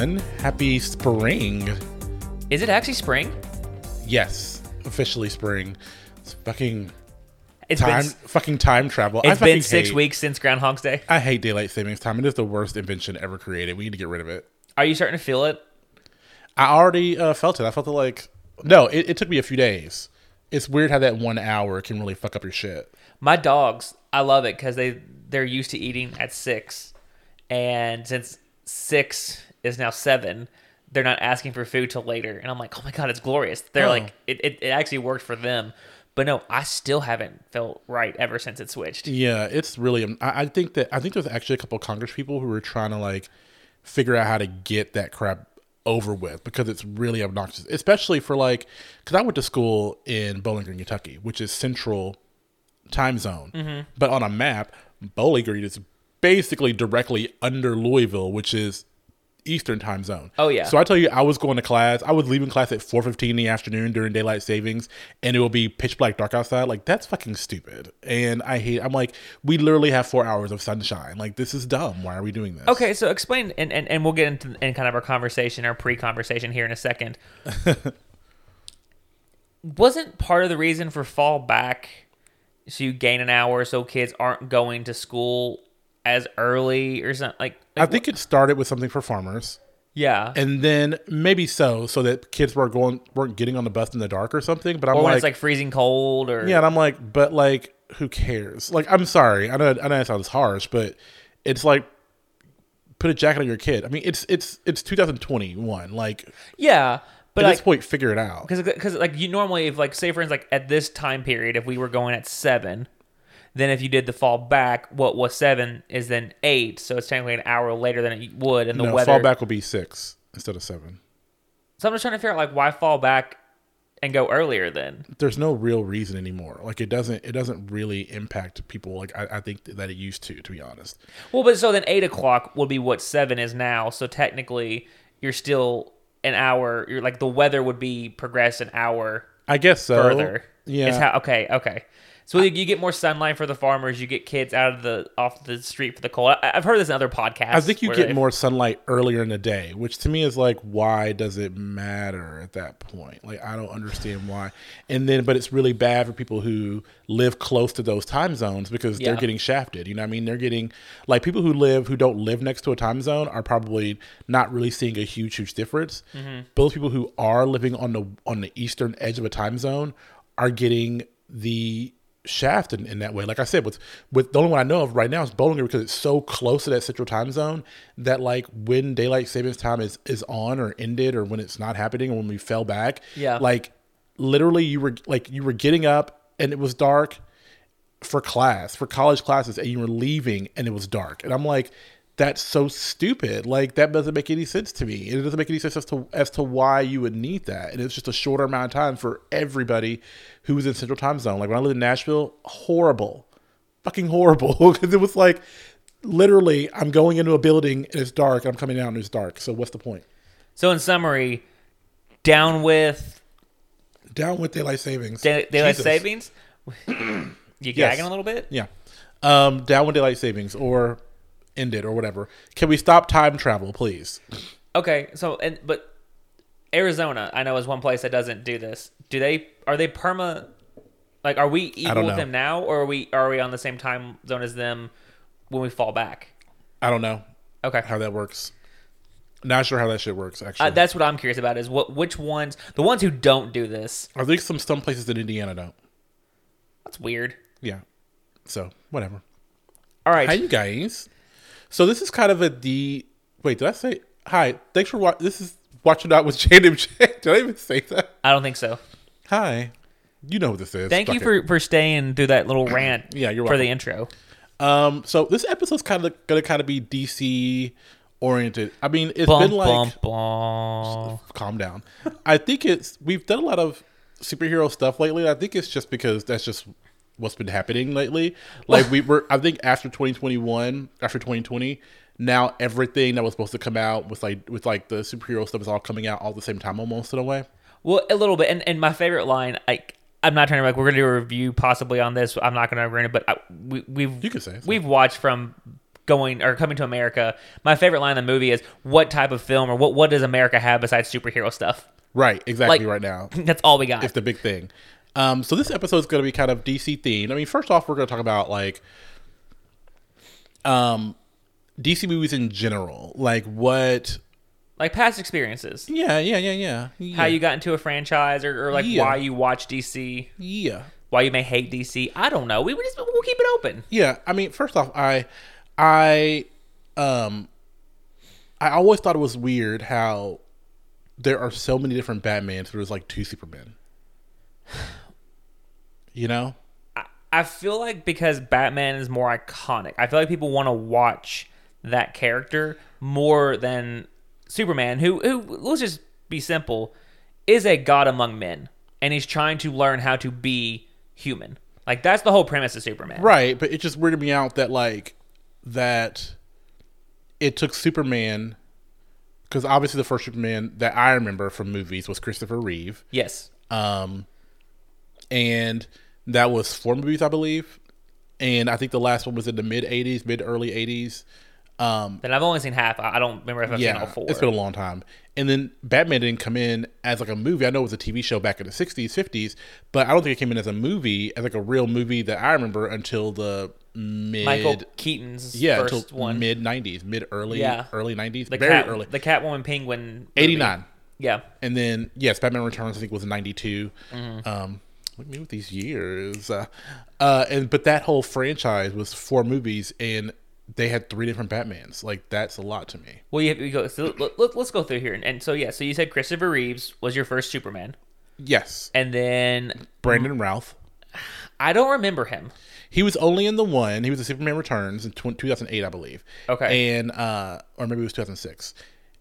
everyone. Happy spring. Is it actually spring? Yes, officially spring. It's fucking It's time, been fucking time travel. It's been six hate- weeks since Groundhog's Day. I hate daylight savings time. It is the worst invention ever created. We need to get rid of it. Are you starting to feel it? I already uh, felt it. I felt it like no. It, it took me a few days. It's weird how that one hour can really fuck up your shit. My dogs, I love it because they they're used to eating at six, and since six is now seven, they're not asking for food till later. And I'm like, oh my god, it's glorious. They're Oh. like, it, it, it actually worked for them. But no, I still haven't felt right ever since it switched. Yeah, it's really. I, I think that I think there's actually a couple of Congress people who are trying to like figure out how to get that crap over with because it's really obnoxious, especially for like because I went to school in Bowling Green, Kentucky, which is Central Time Zone, Mm-hmm. but on a map, Bowling Green is basically directly under Louisville, which is Eastern Time Zone. Oh, yeah. So I tell you, I was going to class. I was leaving class at four fifteen in the afternoon during daylight savings, and it will be pitch black dark outside. Like that's fucking stupid. And I hate. I'm like, we literally have four hours of sunshine. Like this is dumb. Why are we doing this? Okay, so explain, and, and, and we'll get into in kind of our conversation, our pre-conversation here in a second. Wasn't part of the reason for fall back so you gain an hour so kids aren't going to school as early or something like? I think it started with something for farmers, yeah. and then maybe so, so that kids weren't going weren't getting on the bus in the dark or something. But I'm or when like, it's like freezing cold or yeah, and I'm like, but like, who cares? Like, I'm sorry, I know I know that sounds harsh, but it's like. Put a jacket on your kid. I mean, it's it's it's 2021. Like yeah, but at like this point, figure it out. because because like you normally if like say for instance like at this time period if we were going at seven then if you did the fall back what was seven is then eight so it's technically an hour later than it would and the no, weather fallback will be six instead of seven. so i'm just trying to figure out like why fall back and go earlier then There's no real reason anymore. Like it doesn't it doesn't really impact people like I, I think that it used to. To be honest, well but so then eight o'clock would be what seven is now so technically you're still an hour you're like the weather would be progressed an hour I guess so. further Yeah. Is how okay, okay. So you you get more sunlight for the farmers. You get kids out of the off the street for the cold. I, I've heard this in other podcasts. I think you get more sunlight earlier in the day, which to me is like, why does it matter at that point? Like, I don't understand why. And then, but it's really bad for people who live close to those time zones because they're getting shafted. You know what I mean? They're getting, like, people who live, who don't live next to a time zone are probably not really seeing a huge, huge difference. Mm-hmm. Those people who are living on the, on the eastern edge of a time zone are getting the shaft in, in that way. Like I said, with with the only one I know of right now is Bowling Green because it's so close to that central time zone that like when daylight savings time is is on or ended or when it's not happening or when we fell back, Yeah. like literally you were like you were getting up and it was dark for class for college classes and you were leaving and it was dark and I'm like. That's so stupid. Like that doesn't make any sense to me. And it doesn't make any sense as to as to why you would need that. And it's just a shorter amount of time for everybody who was in Central Time Zone. Like when I lived in Nashville, horrible, fucking horrible. Because it was like literally, I'm going into a building and it's dark. And I'm coming out and it's dark. So what's the point? So in summary, down with Down with daylight savings. day, daylight Jesus. savings. you gagging a little bit? Yeah. Um, down with daylight savings or end it or whatever. Can we stop time travel, please? Okay. So and but Arizona, I know is one place that doesn't do this. Do they? Are they perma? Like, are we equal with them now, or are we are we on the same time zone as them when we fall back? I don't know Okay. how that works. Not sure how that shit works. Actually, Uh, that's what I'm curious about. Is what which ones the ones who don't do this? I think some some places in Indiana don't. That's weird. Yeah. So whatever. All right. Hi, you guys. So this is kind of a D. Wait, did I say hi? Thanks for watching. This is watching out with Jay. Did I even say that? I don't think so. Hi. You know what this is. Thank you Fuck it. for for staying through that little rant. Yeah, you're for the intro. Um. So this episode's kind of gonna kind of be DC oriented. I mean, it's Bum, been like bum, bum. calm down. I think it's we've done a lot of superhero stuff lately. I think it's just because that's just what's been happening lately. Like we were, I think after 2021, after 2020, now everything that was supposed to come out with like with like the superhero stuff is all coming out all at the same time almost in a way. Well, a little bit. And, and my favorite line, I I'm not trying to like we're gonna do a review possibly on this. I'm not gonna run it, but I, we, we've You can say it. we've watched from going or coming to America. My favorite line in the movie is, "What type of film or what what does America have besides superhero stuff?" Right, exactly. Like- right now, That's all we got. it's the big thing. Um, so this episode is going to be kind of DC themed. I mean, first off, we're going to talk about like, um, DC movies in general, like what. like past experiences, Yeah, yeah, yeah, yeah. yeah. how you got into a franchise, or, or like Yeah. why you watch DC, Yeah. why you may hate DC. I don't know. We, just we'll keep it open. Yeah, I mean, first off, I, I, um, I always thought it was weird how there are so many different Batmans, but there's like two Supermen. You know? I, I feel like because Batman is more iconic, I feel like people want to watch that character more than Superman, who who let's just be simple, is a god among men, and he's trying to learn how to be human. Like that's the whole premise of Superman. Right, but it just weirded me out that like that it took Superman because obviously the first Superman that I remember from movies was Christopher Reeve, Yes. um, and that was four movies, I believe, and I think the last one was in the mid '80s, mid early '80s. Um, Then I've only seen half. I don't remember if I've seen all four. it's been a long time. And then Batman didn't come in as like a movie. I know it was a TV show back in the '60s, '50s, but I don't think it came in as a movie, as like a real movie that I remember until the mid Michael Keaton's yeah first one. mid '90s, mid early Yeah. early '90s, the very cat, early the Catwoman Penguin. '89. Yeah. And then yes, Batman Returns I think was '92. Mm-hmm. Um, look me with these years. Uh, uh, and but that whole franchise was four movies, and they had three different Batmans. Like that's a lot to me. Well, you, you go. So let, let, let's go through here. And, and so yeah, so you said Christopher Reeves was your first Superman, Yes, and then Brandon Routh. I don't remember him. He was only in the one. He was in Superman Returns in tw- 2008, I believe. Okay. And uh, or maybe it was 2006.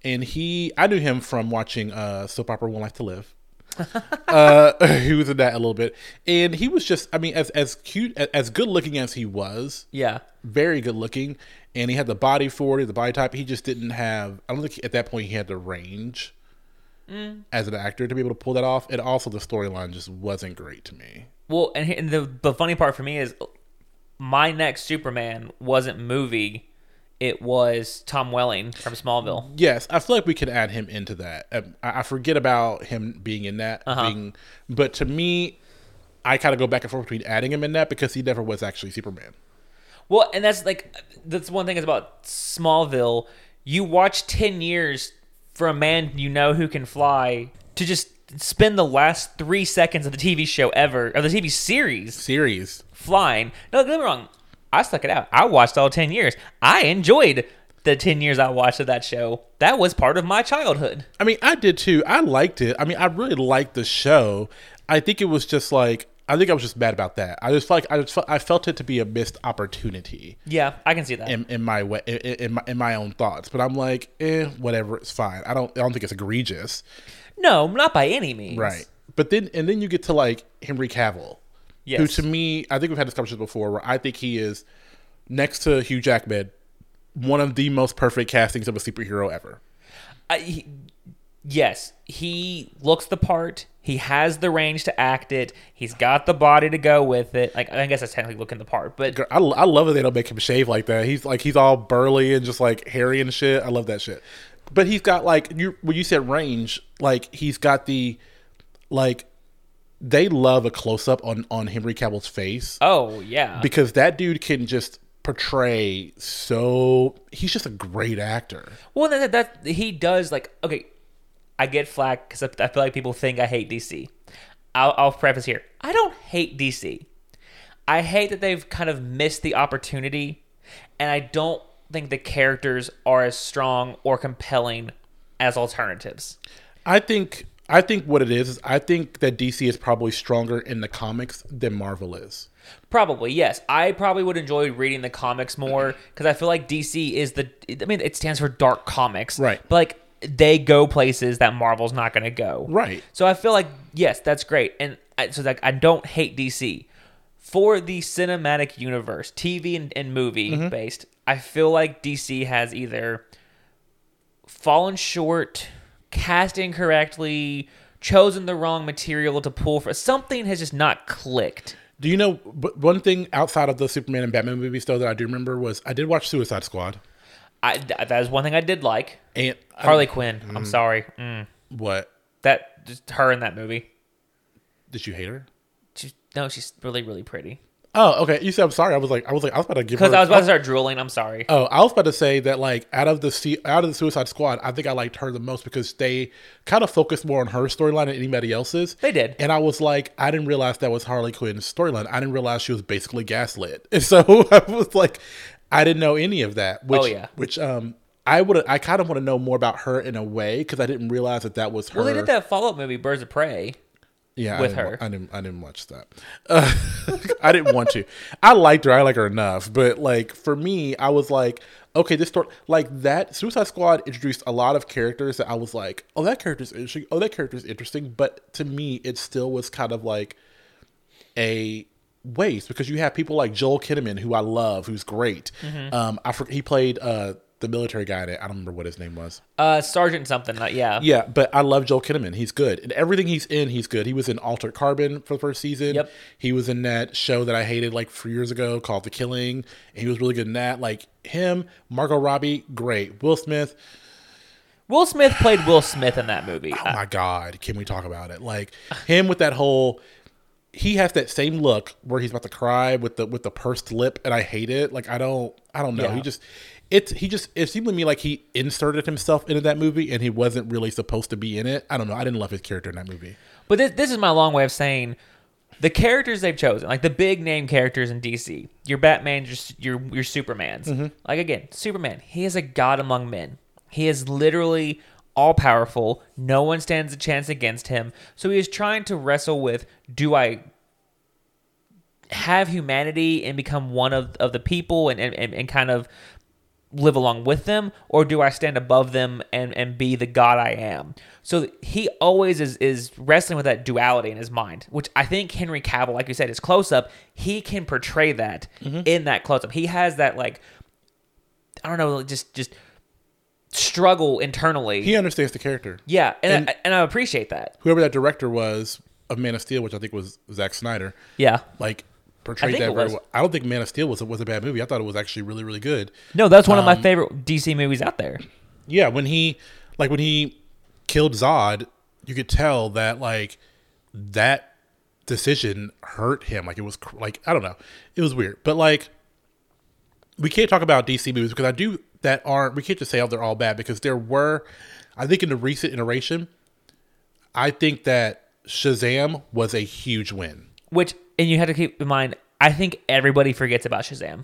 And he, I knew him from watching uh, soap opera One Life to Live. uh, he was in that a little bit, and he was just, I mean, as as cute, as, good looking as he was, Yeah. very good looking, and he had the body for it, the body type. He just didn't have. I don't think at that point he had the range Mm. as an actor to be able to pull that off. And also the storyline just wasn't great to me. Well, and, and the the funny part for me is, my next Superman wasn't movie. It was Tom Welling from Smallville. Yes, I feel like we could add him into that. Um, I I forget about him being in that, Uh-huh. being, but to me, I kind of go back and forth between adding him in that because he never was actually Superman. Well, and that's like that's one thing is about Smallville. You watch ten years for a man you know who can fly to just spend the last three seconds of the TV show ever or the TV series Series, flying. No, don't get me wrong. I stuck it out. I watched all ten years. I enjoyed the ten years I watched of that show. That was part of my childhood. I mean, I did too. I liked it. I mean, I really liked the show. I think it was just like I think I was just mad about that. I just felt like I just felt, I felt it to be a missed opportunity Yeah, I can see that. in, in my way in, in my in my own thoughts. But I'm like, eh, whatever, it's fine. I don't I don't think it's egregious. no, not by any means. Right. But then and then you get to like Henry Cavill, Yes. who to me, I think we've had this conversation before where I think he is next to Hugh Jackman, one of the most perfect castings of a superhero ever. I, he, yes, he looks the part. He has the range to act it. He's got the body to go with it. Like I guess that's technically looking the part, but Girl, I, I love that they don't make him shave like that. He's like he's all burly and just like hairy and shit. I love that shit. But he's got like you when you said range, like he's got the like they love a close up on on Henry Cavill's face oh yeah, because that dude can just portray so he's just a great actor. well that, that he does like okay. I get flack because I feel like people think I hate DC. I'll, I'll preface here: I don't hate DC. I hate that they've kind of missed the opportunity, and I don't think the characters are as strong or compelling as alternatives. I think I think what it is is I think that DC is probably stronger in the comics than Marvel is. Probably yes. I probably would enjoy reading the comics more because I feel like DC is the. I mean, it stands for Dark Comics, Right. But like they go places that Marvel's not going to go, Right. So I feel like yes, that's great, and I, so like I don't hate DC for the cinematic universe, TV and, and movie Mm-hmm. based. I feel like DC has either fallen short, cast incorrectly, chosen the wrong material to pull for. Something has just not clicked. Do you know? One thing outside of the Superman and Batman movies, though, that I do remember was I did watch Suicide Squad. I that is one thing I did like. And Harley Quinn. I'm sorry. Mm. what That just her in that movie. did you hate her? She's, no, she's really really pretty. Oh, okay. You said I'm sorry. I was like, I was like, I was about to give. Because I was about to start drooling. I'm sorry. Oh, I was about to say that like out of the out of the Suicide Squad, I think I liked her the most because they kind of focused more on her storyline than anybody else's. They did. and I was like, I didn't realize that was Harley Quinn's storyline. I didn't realize she was basically gaslit, and so I was like, I didn't know any of that. Which, Oh, yeah. which um, I would I kind of want to know more about her in a way because I didn't realize that that was her. Well, they did that follow up movie, Birds of Prey. Yeah, with I didn't, her. I didn't. I didn't watch that. Uh, I didn't want to. I liked her. I like her enough. But like for me, I was like, okay, this story, like that Suicide Squad introduced a lot of characters that I was like, oh, that character's interesting. Oh, that character's interesting. But to me, it still was kind of like a waste because you have people like Joel Kinnaman, who I love, who's great. Mm-hmm. Um, I he played uh the military guy. In it. I don't remember what his name was. Uh, Sergeant something. Yeah. Yeah, but I love Joel Kinnaman. He's good. And everything he's in, he's good. He was in Altered Carbon for the first season. Yep. He was in that show that I hated like four years ago called The Killing. And he was really good in that. Like him, Margot Robbie, great. Will Smith, Will Smith played Will Smith in that movie. oh my God, can we talk about it? Like him with that whole he has that same look where he's about to cry with the with the pursed lip and I hate it. Like I don't I don't know. Yeah. He just it's he just it seemed to me like he inserted himself into that movie and he wasn't really supposed to be in it. I don't know. I didn't love his character in that movie. But this, this is my long way of saying the characters they've chosen, like the big name characters in DC, your Batman, your your, your Supermans. Mm-hmm. Like again, Superman, he is a god among men. He is literally all powerful. No one stands a chance against him. So he is trying to wrestle with: Do I have humanity and become one of, of the people and, and, and, and kind of live along with them or do I stand above them and, and be the God I am? So he always is is wrestling with that duality in his mind, which I think Henry Cavill, like you said, his close up, he can portray that mm-hmm. in that close up. He has that like I don't know, just just struggle internally. He understands the character. yeah, and, And- I, and I appreciate that. Whoever that director was of Man of Steel, which I think was Zack Snyder, Yeah. like portrayed that very was. well. I don't think Man of Steel was a, was a bad movie. I thought it was actually really really good. No, that's one of Um, my favorite DC movies out there. Yeah, when he like when he killed Zod, you could tell that like that decision hurt him. Like it was cr- like I don't know, it was weird. But like we can't talk about DC movies because I do that aren't. We can't just say oh they're all bad because there were. I think in the recent iteration, I think that Shazam was a huge win. Which and you have to keep in mind, I think everybody forgets about Shazam.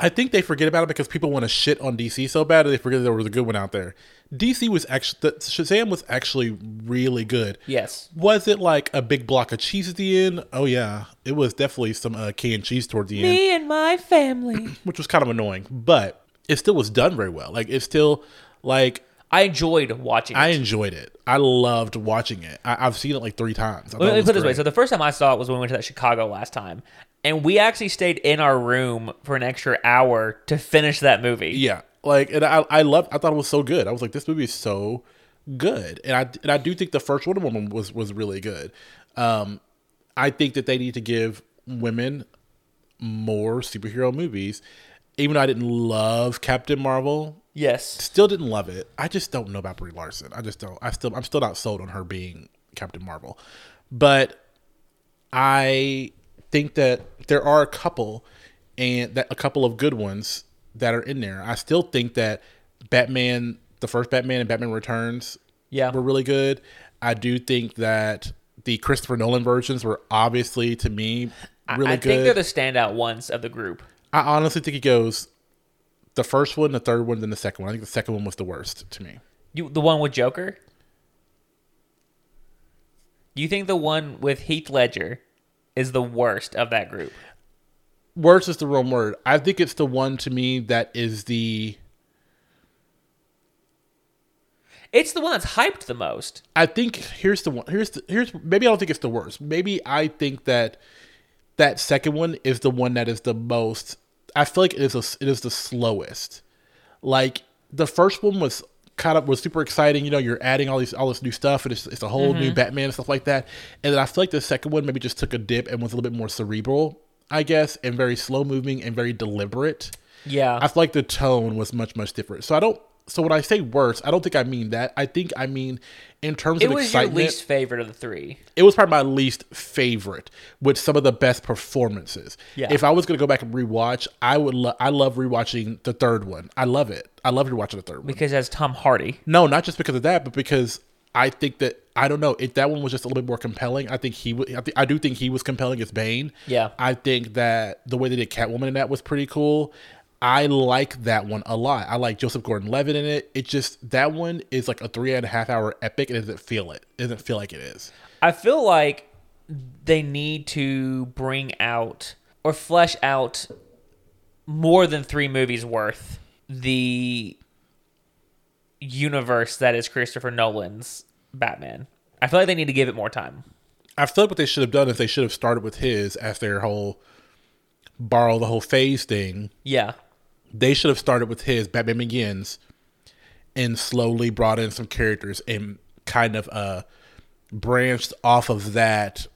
I think they forget about it because people want to shit on DC so bad that they forget that there was a good one out there. DC was actually Shazam was actually really good. Yes. Was it like a big block of cheese at the end? Oh yeah, it was definitely some uh, canned cheese toward the end, Me and my family. which was kind of annoying. But it still was done very well. Like it's still like I enjoyed watching it. I enjoyed it. I loved watching it. I, I've seen it like three times. Let me put it this way. So the first time I saw it was when we went to that Chicago last time. And we actually stayed in our room for an extra hour to finish that movie. Yeah, like and I I loved. I thought it was so good. I was like, this movie is so good, and I and I do think the first Wonder Woman was was really good. Um, I think that they need to give women more superhero movies. Even though I didn't love Captain Marvel, Yes. still didn't love it. I just don't know about Brie Larson. I just don't. I still I'm still not sold on her being Captain Marvel, but I think that there are a couple and that a couple of good ones that are in there. I still think that Batman, the first Batman and Batman Returns, Yeah. were really good. I do think that the Christopher Nolan versions were obviously to me really I good. think they're the standout ones of the group. I honestly think it goes the first one, the third one, then the second one. I think the second one was the worst to me. You the one with Joker? You think the one with Heath Ledger is the worst of that group? Worst is the wrong word. I think it's the one to me that is the. It's the one that's hyped the most. I think here's the one. Here's the here's maybe I don't think it's the worst. Maybe I think that that second one is the one that is the most. I feel like it is a, it is the slowest. Like the first one was kind of was super exciting. You know, you're adding all these all this new stuff, and it's, it's a whole Mm-hmm. new Batman and stuff like that. And then I feel like the second one maybe just took a dip and was a little bit more cerebral, I guess, and very slow moving and very deliberate. Yeah. I feel like the tone was much much different. So I don't. So when I say worse, I don't think I mean that. I think I mean in terms it of was your least favorite of the three. it was probably my least favorite with some of the best performances. Yeah. If I was gonna go back and rewatch, I would. Lo- I love rewatching the third one. I love it. I love rewatching the third one. Because as Tom Hardy. No, not just because of that, but because I think that I don't know. If that one was just a little bit more compelling, I think he. w- I, think, I do think he was compelling as Bane. Yeah. I think that the way they did Catwoman in that was pretty cool. I like that one a lot. I like Joseph Gordon-Levitt in it. It just that one is like a three and a half hour epic. and It doesn't feel it. It doesn't feel like it is. I feel like they need to bring out or flesh out more than three movies worth the universe that is Christopher Nolan's Batman. I feel like they need to give it more time. I feel like what they should have done is they should have started with his as their whole borrow the whole phase thing. Yeah. They should have started with his Batman Begins and slowly brought in some characters and kind of uh branched off of that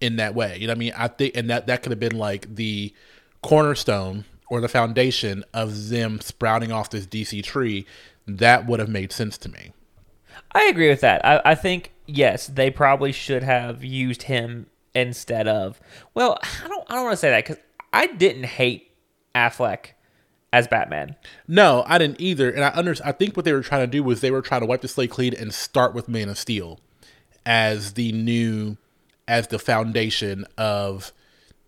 in that way. You know what I mean? I think and that that could have been like the cornerstone or the foundation of them sprouting off this DC tree. That would have made sense to me. I agree with that. I, I think yes, they probably should have used him instead of. Well, I don't. I don't want to say that because I didn't hate Affleck as Batman. No, I didn't either. And I under I think what they were trying to do was they were trying to wipe the slate clean and start with Man of Steel as the new as the foundation of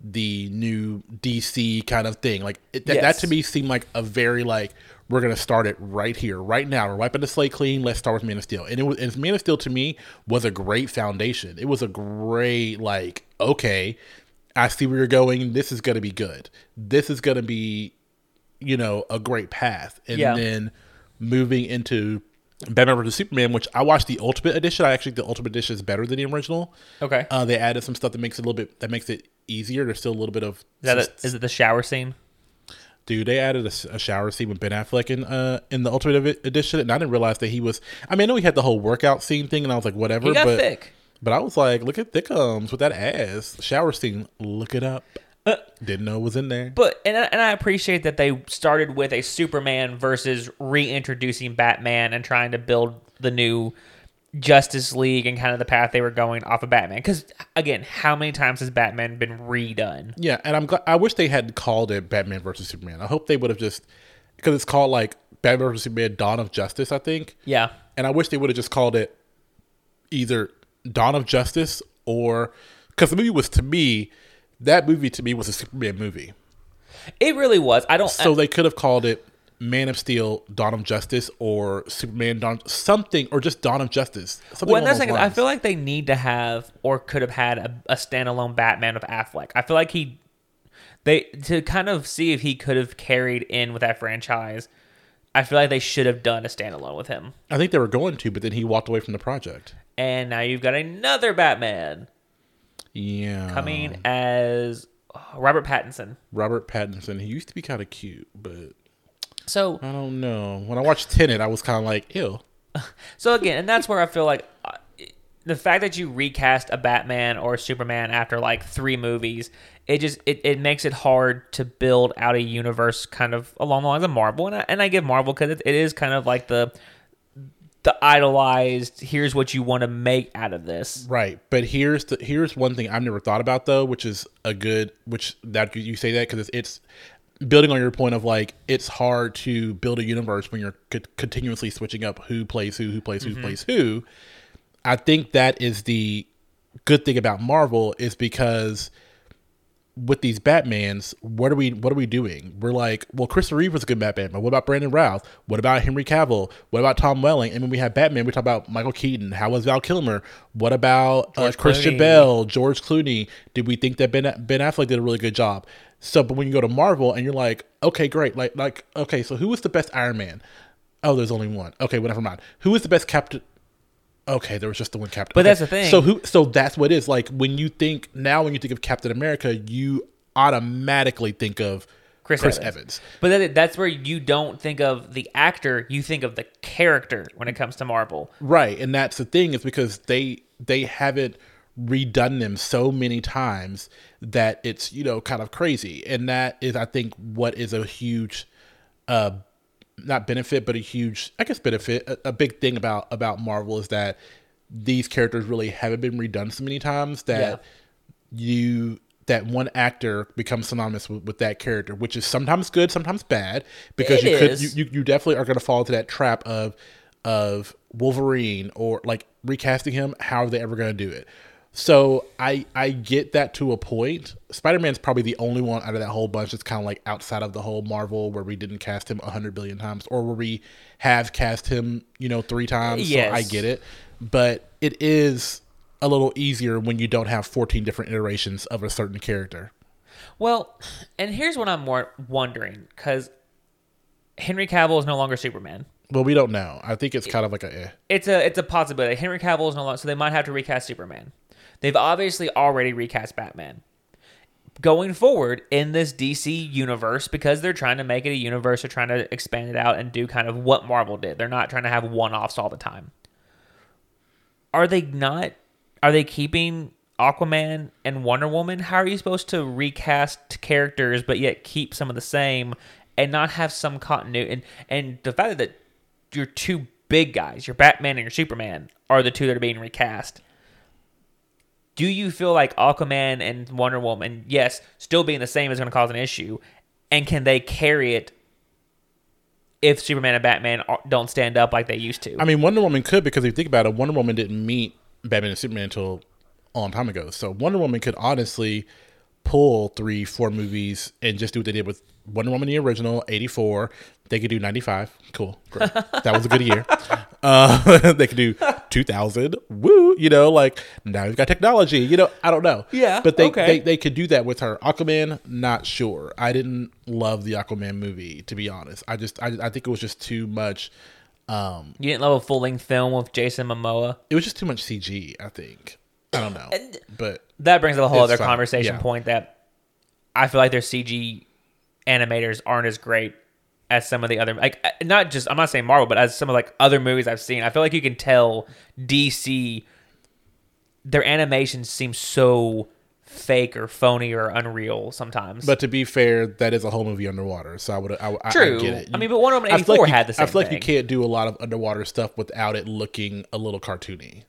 the new DC kind of thing. Like it, that, that to me seemed like a very like we're gonna start it right here, right now. We're wiping the slate clean. Let's start with Man of Steel. And it was and Man of Steel to me was a great foundation. It was a great like okay, I see where you're going. This is gonna be good. This is gonna be you know a great path and Yeah. then moving into batman vs superman which i watched the ultimate edition i actually think the ultimate edition is better than the original Okay. uh, they added some stuff that makes it a little bit that makes it easier there's still a little bit of Is that a, is it the shower scene? dude they added a shower scene with ben affleck in uh in the ultimate edition and i didn't realize that he was i mean i know he had the whole workout scene thing and i was like whatever He got but thick. but i was like look at thickums with that ass shower scene look it up Uh, didn't know it was in there But and I- and I appreciate that they started with a Superman versus reintroducing Batman and trying to build the new Justice League and kind of the path they were going off of Batman. Because again, how many times has Batman been redone? Yeah, and I'm glad. I wish they had called it Batman versus Superman. I hope they would have just because it's called like Batman versus Superman: Dawn of Justice, I think. Yeah, And I wish they would have just called it either Dawn of Justice or because the movie was to me that movie to me was a Superman movie. it really was. I don't. So they could have called it Man of Steel: Dawn of Justice or Superman Dawn something or just Dawn of Justice. Something well, that's. I feel like they need to have or could have had a, a standalone Batman of Affleck. I feel like he they to kind of see if he could have carried in with that franchise. I feel like they should have done a standalone with him. I think they were going to, but then he walked away from the project. And now you've got another Batman Yeah, coming as uh, Robert Pattinson. Robert Pattinson. He used to be kind of cute, but So, I don't know. When I watched Tenet, I was kind of like, ew. so again, and that's where I feel like uh, the fact that you recast a Batman or a Superman after like three movies, it just it, it makes it hard to build out a universe kind of along the lines of Marvel, and I, and I give Marvel because it, it is kind of like the the idolized. Here's what you want to make out of this. Right, but here's the here's one thing I've never thought about though, which is a good which that you say that because it's, it's building on your point of like it's hard to build a universe when you're co- continuously switching up who plays who, who plays who mm-hmm. plays who. I think that is the good thing about Marvel is because with these Batmans, what are we what are we doing? We're like, well, Chris Reeve was a good Batman, but what about Brandon Routh? What about Henry Cavill? What about Tom Welling? And when we have Batman, we talk about Michael Keaton. How was Val Kilmer? What about uh, Christian. Bale, George Clooney? Did we think that Ben Ben Affleck did a really good job? So, but when you go to Marvel and you're like, okay, great, like like okay, so who was the best Iron Man? Oh, there's only one. Okay, well, never mind. Who is the best Captain? Okay, there was just the one Captain. But Okay, that's the thing. So who? So that's what it is. Like when you think now, when you think of Captain America, you automatically think of Chris, Chris Evans. Evans. But that, that's where you don't think of the actor, you think of the character when it comes to Marvel. Right, and that's the thing is because they they haven't redone them so many times that it's you know kind of crazy, and that is I think what is a huge, uh, not benefit but a huge I guess benefit a, a big thing about about Marvel is that these characters really haven't been redone so many times that you that one actor becomes synonymous with, with that character, which is sometimes good, sometimes bad, because It you could you, you, you definitely are going to fall into that trap of of Wolverine or like recasting him. How are they ever going to do it? So I I get that to a point. Spider Man's probably the only one out of that whole bunch that's kind of like outside of the whole Marvel where we didn't cast him a hundred billion times, or where we have cast him you know three times. Yes. So I get it, but it is a little easier when you don't have 14 different iterations of a certain character. Well, and here's what I'm more wondering because Henry Cavill is no longer Superman. Well, we don't know. I think it's kind of like a eh. It's a it's a possibility. Henry Cavill is no longer, so they might have to recast Superman. They've obviously already recast Batman. Going forward in this DC universe, because they're trying to make it a universe, they're trying to expand it out and do kind of what Marvel did. They're not trying to have one offs all the time. Are they not? Are they keeping Aquaman and Wonder Woman? How are you supposed to recast characters but yet keep some of the same and not have some continuity? And and the fact that your two big guys, your Batman and your Superman, are the two that are being recast. Do you feel like Aquaman and Wonder Woman, yes, still being the same is going to cause an issue? And can they carry it if Superman and Batman don't stand up like they used to? I mean, Wonder Woman could because if you think about it, Wonder Woman didn't meet Batman and Superman until a long time ago. So Wonder Woman could honestly pull three, four movies and just do what they did with Wonder Woman the original, 84. They could do 95. Cool. Great. That was a good year. Uh, they could do 2000. Woo. You know, like now you've got technology. You know, I don't know. Yeah, But they, okay. they, they could do that with her. Aquaman, not sure. I didn't love the Aquaman movie, to be honest. I just, I, I think it was just too much. Um, you didn't love a full length film with Jason Momoa? it was just too much CG. I think. I don't know, but That brings up a whole other fine. conversation Yeah. point that I feel like their CG animators aren't as great as some of the other like uh, not just I'm not saying Marvel, but as some of like other movies I've seen. I feel like you can tell DC their animations seem so fake or phony or unreal sometimes. but to be fair, that is a whole movie underwater. So I would, I, I, True. I get it. I mean, but Wonder Woman feel 84 like you- had the same I feel like you can't do a lot of underwater stuff without it looking a little cartoony.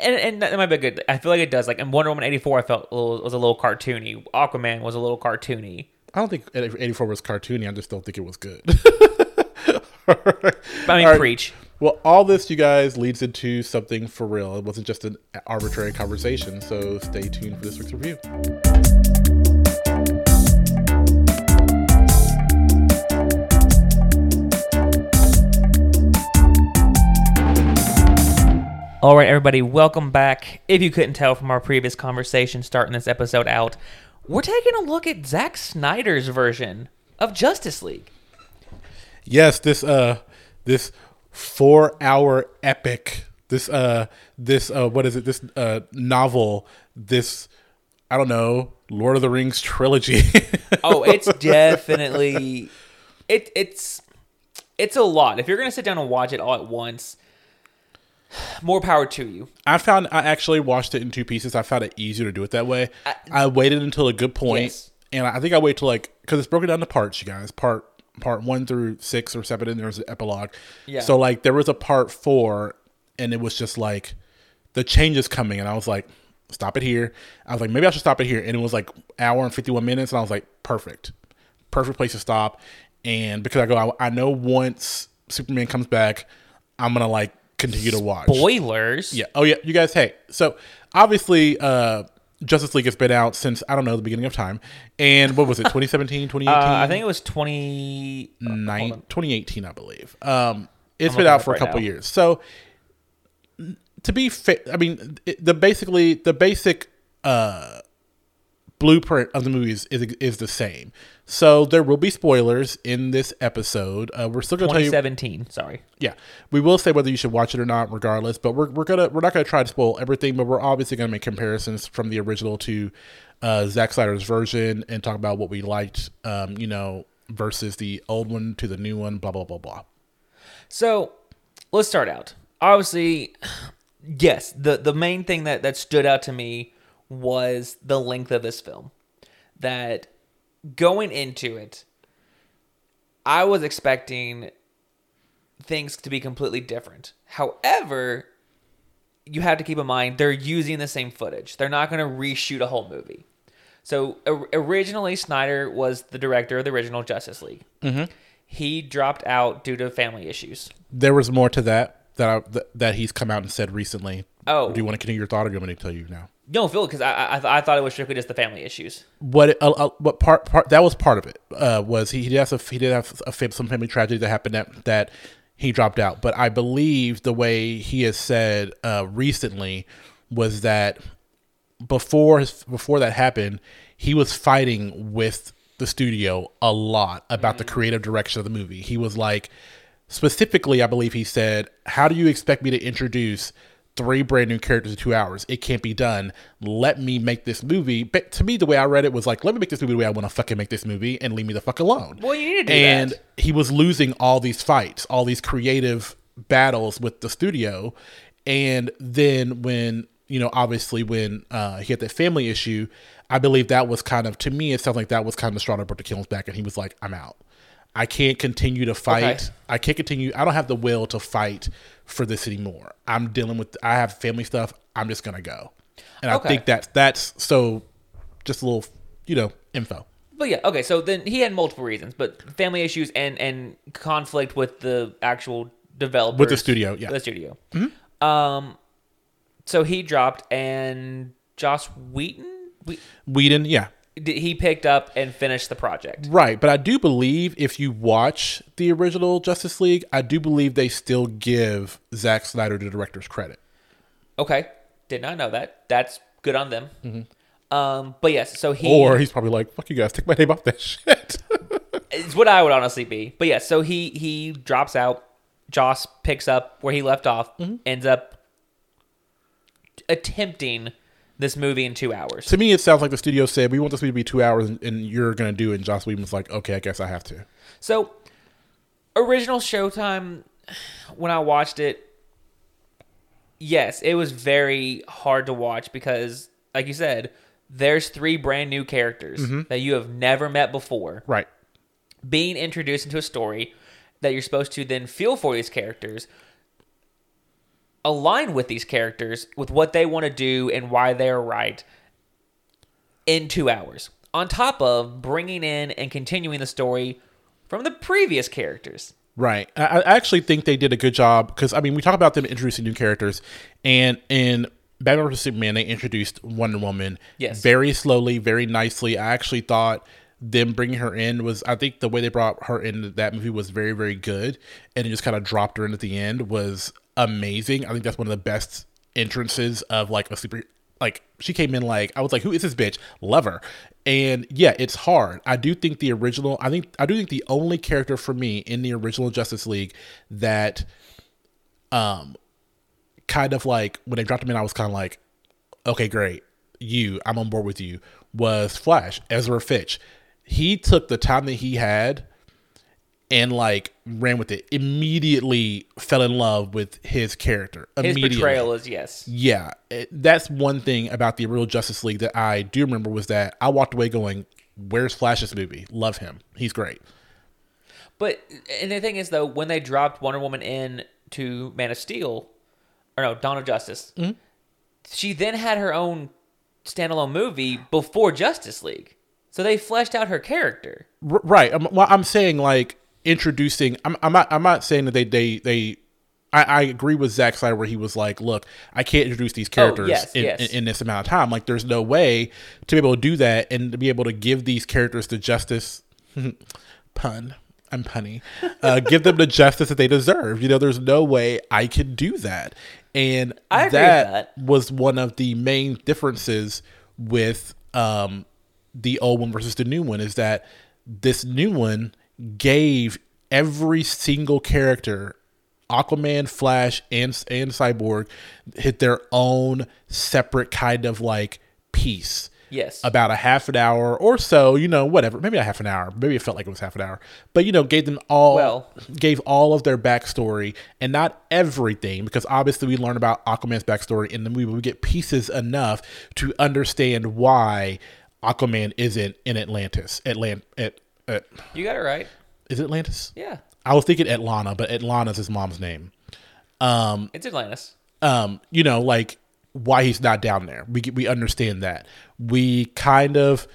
and, and that might be good. I feel like it does. Like in Wonder Woman eighty four, I felt a little, was a little cartoony. Aquaman was a little cartoony. I don't think 84 was cartoony. I just don't think it was good. But I mean, right. preach. Well, all this, you guys, leads into something for real. It wasn't just an arbitrary conversation. So stay tuned for this week's review. All right, everybody, welcome back. If you couldn't tell from our previous conversation starting this episode out, we're taking a look at Zack Snyder's version of Justice League. Yes, this uh, this four-hour epic. This uh, this uh, what is it? This uh, novel. This I don't know. Lord of the Rings trilogy. Oh, it's definitely it it's it's a lot. If you're gonna sit down and watch it all at once, more power to you. I found I actually watched it in two pieces. I found it easier to do it that way. I, waited until a good point, Yes. and I think I wait till like because it's broken down to parts, you guys. Part part one through six or seven, and there's an epilogue. Yeah. So like there was a part four, and it was just like the change is coming, and I was like, stop it here. I was like, maybe I should stop it here, and it was like hour and fifty one minutes, and I was like, perfect, perfect place to stop. And because I go, I, I know once Superman comes back, I'm gonna like continue to watch. Spoilers. Yeah. Oh yeah. You guys. Hey. So obviously, uh, Justice League has been out since I don't know the beginning of time, and what was it? 2017, 2018, Uh, I think it was twenty. Nine- 2018, I believe. Um, it's I'm been out for a couple years. So to be fair, I mean, it, the basically the basic uh blueprint of the movies is is the same. So there will be spoilers in this episode. Uh, we're still going to tell you 2017. Sorry. yeah, we will say whether you should watch it or not, regardless. But we're, we're gonna we're not gonna try to spoil everything, but we're obviously gonna make comparisons from the original to uh, Zack Snyder's version and talk about what we liked, um, you know, versus the old one to the new one, blah, blah, blah, blah. So let's start out. Obviously, yes, the, the main thing that, that stood out to me was the length of this film. That going into it, I was expecting things to be completely different. However, you have to keep in mind they're using the same footage. They're not going to reshoot a whole movie. So originally, Snyder was the director of the original Justice League. Mm-hmm. He dropped out due to family issues. There was more to that that I, that, that he's come out and said recently. Oh. do you want to continue your thought, or do you want me to tell you now? No, Phil, because I, I I thought it was strictly just the family issues. What uh, uh, what part part that was part of it uh, was he, he did have some, he did have a, some family tragedy that happened that that he dropped out. But I believe the way he has said uh, recently was that before his, before that happened, he was fighting with the studio a lot about the creative direction of the movie. He was like, specifically, I believe he said, "How do you expect me to introduce?" Three brand new characters in two hours. It can't be done. Let me make this movie. But to me, the way I read it was like, let me make this movie the way I want to fucking make this movie and leave me the fuck alone. Well, you need to do and that. he was losing all these fights, all these creative battles with the studio. And then when, you know, obviously when uh, he had that family issue, I believe that was kind of, to me, it sounds like that was kind of the straw that broke the camel's back. And he was like, I'm out. I can't continue to fight. Okay. I can't continue. I don't have the will to fight for this anymore. I'm dealing with, I have family stuff. I'm just going to go. And I think that's, that's so just a little, you know, info. But yeah, okay. So then he had multiple reasons, but family issues and and conflict with the actual developers With the studio, yeah. Mm-hmm. the studio. Um, so he dropped, and Joss Wheaton, we, Whedon, yeah. He picked up and finished the project. Right, but I do believe if you watch the original Justice League, I do believe they still give Zack Snyder the director's credit. Okay, did not know that. That's good on them. Um, but yes, so he Mm-hmm. Or he's probably like, "Fuck you guys, take my name off that shit." It's what I would honestly be. But yeah, so he he drops out. Joss picks up where he left off. Mm-hmm. Ends up attempting this movie in two hours. to me, it sounds like the studio said, "We want this movie to be two hours, and, and you're gonna do it." And Joss Whedon's like, "Okay, I guess I have to." So original Showtime, when I watched it, yes, it was very hard to watch because, like you said, there's three brand new characters Mm-hmm. that you have never met before. Right. being introduced into a story that you're supposed to then feel for these characters, align with these characters with what they want to do and why they're right in two hours. On top of bringing in and continuing the story from the previous characters. Right. I, I actually think they did a good job because I mean we talk about them introducing new characters, and in Batman vs Superman they introduced Wonder Woman. Yes. Very slowly, very nicely. I actually thought them bringing her in was I think the way they brought her into that movie was very very good, and it just kind of dropped her in at the end was amazing. I think that's one of the best entrances of like a super like she came in like I was like, who is this bitch? Love her. And yeah, it's hard. I do think the original I think I do think the only character for me in the original Justice League that um kind of like when they dropped him in, I was kind of like, okay, great. You, I'm on board with you. Was Flash, Ezra Fitch. He took the time that he had and like ran with it. Immediately fell in love with his character. His portrayal is yes. Yeah, it, that's one thing about the real Justice League that I do remember was that I walked away going, "Where's Flash's movie? Love him. He's great." But and the thing is though, when they dropped Wonder Woman in to Man of Steel, or no, Dawn of Justice, Mm-hmm. she then had her own standalone movie before Justice League. So they fleshed out her character. R- right. I'm, well, I'm saying like introducing. I'm, I'm not. I'm not saying that they they they. I, I agree with Zack Snyder where he was like, "Look, I can't introduce these characters Oh, yes, in, yes. In, in this amount of time. Like, there's no way to be able to do that and to be able to give these characters the justice." pun. I'm punny. Uh, give them the justice that they deserve. You know, there's no way I can do that. And I agree with that, that. was one of the main differences with um, the old one versus the new one is that this new one gave every single character Aquaman, Flash, and and Cyborg hit their own separate kind of like piece. Yes. about a half an hour or so, you know, whatever, maybe a half an hour, maybe it felt like it was half an hour, but you know, gave them all, Well- gave all of their backstory and not everything, because obviously we learn about Aquaman's backstory in the movie, but we get pieces enough to understand why Aquaman isn't in Atlantis. Atlant, at, at, You got it right. is it Atlantis? Yeah. I was thinking Atlanna, but Atlanna's his mom's name. It's Atlantis. um, you know, like why he's not down there. We we understand that. We kind of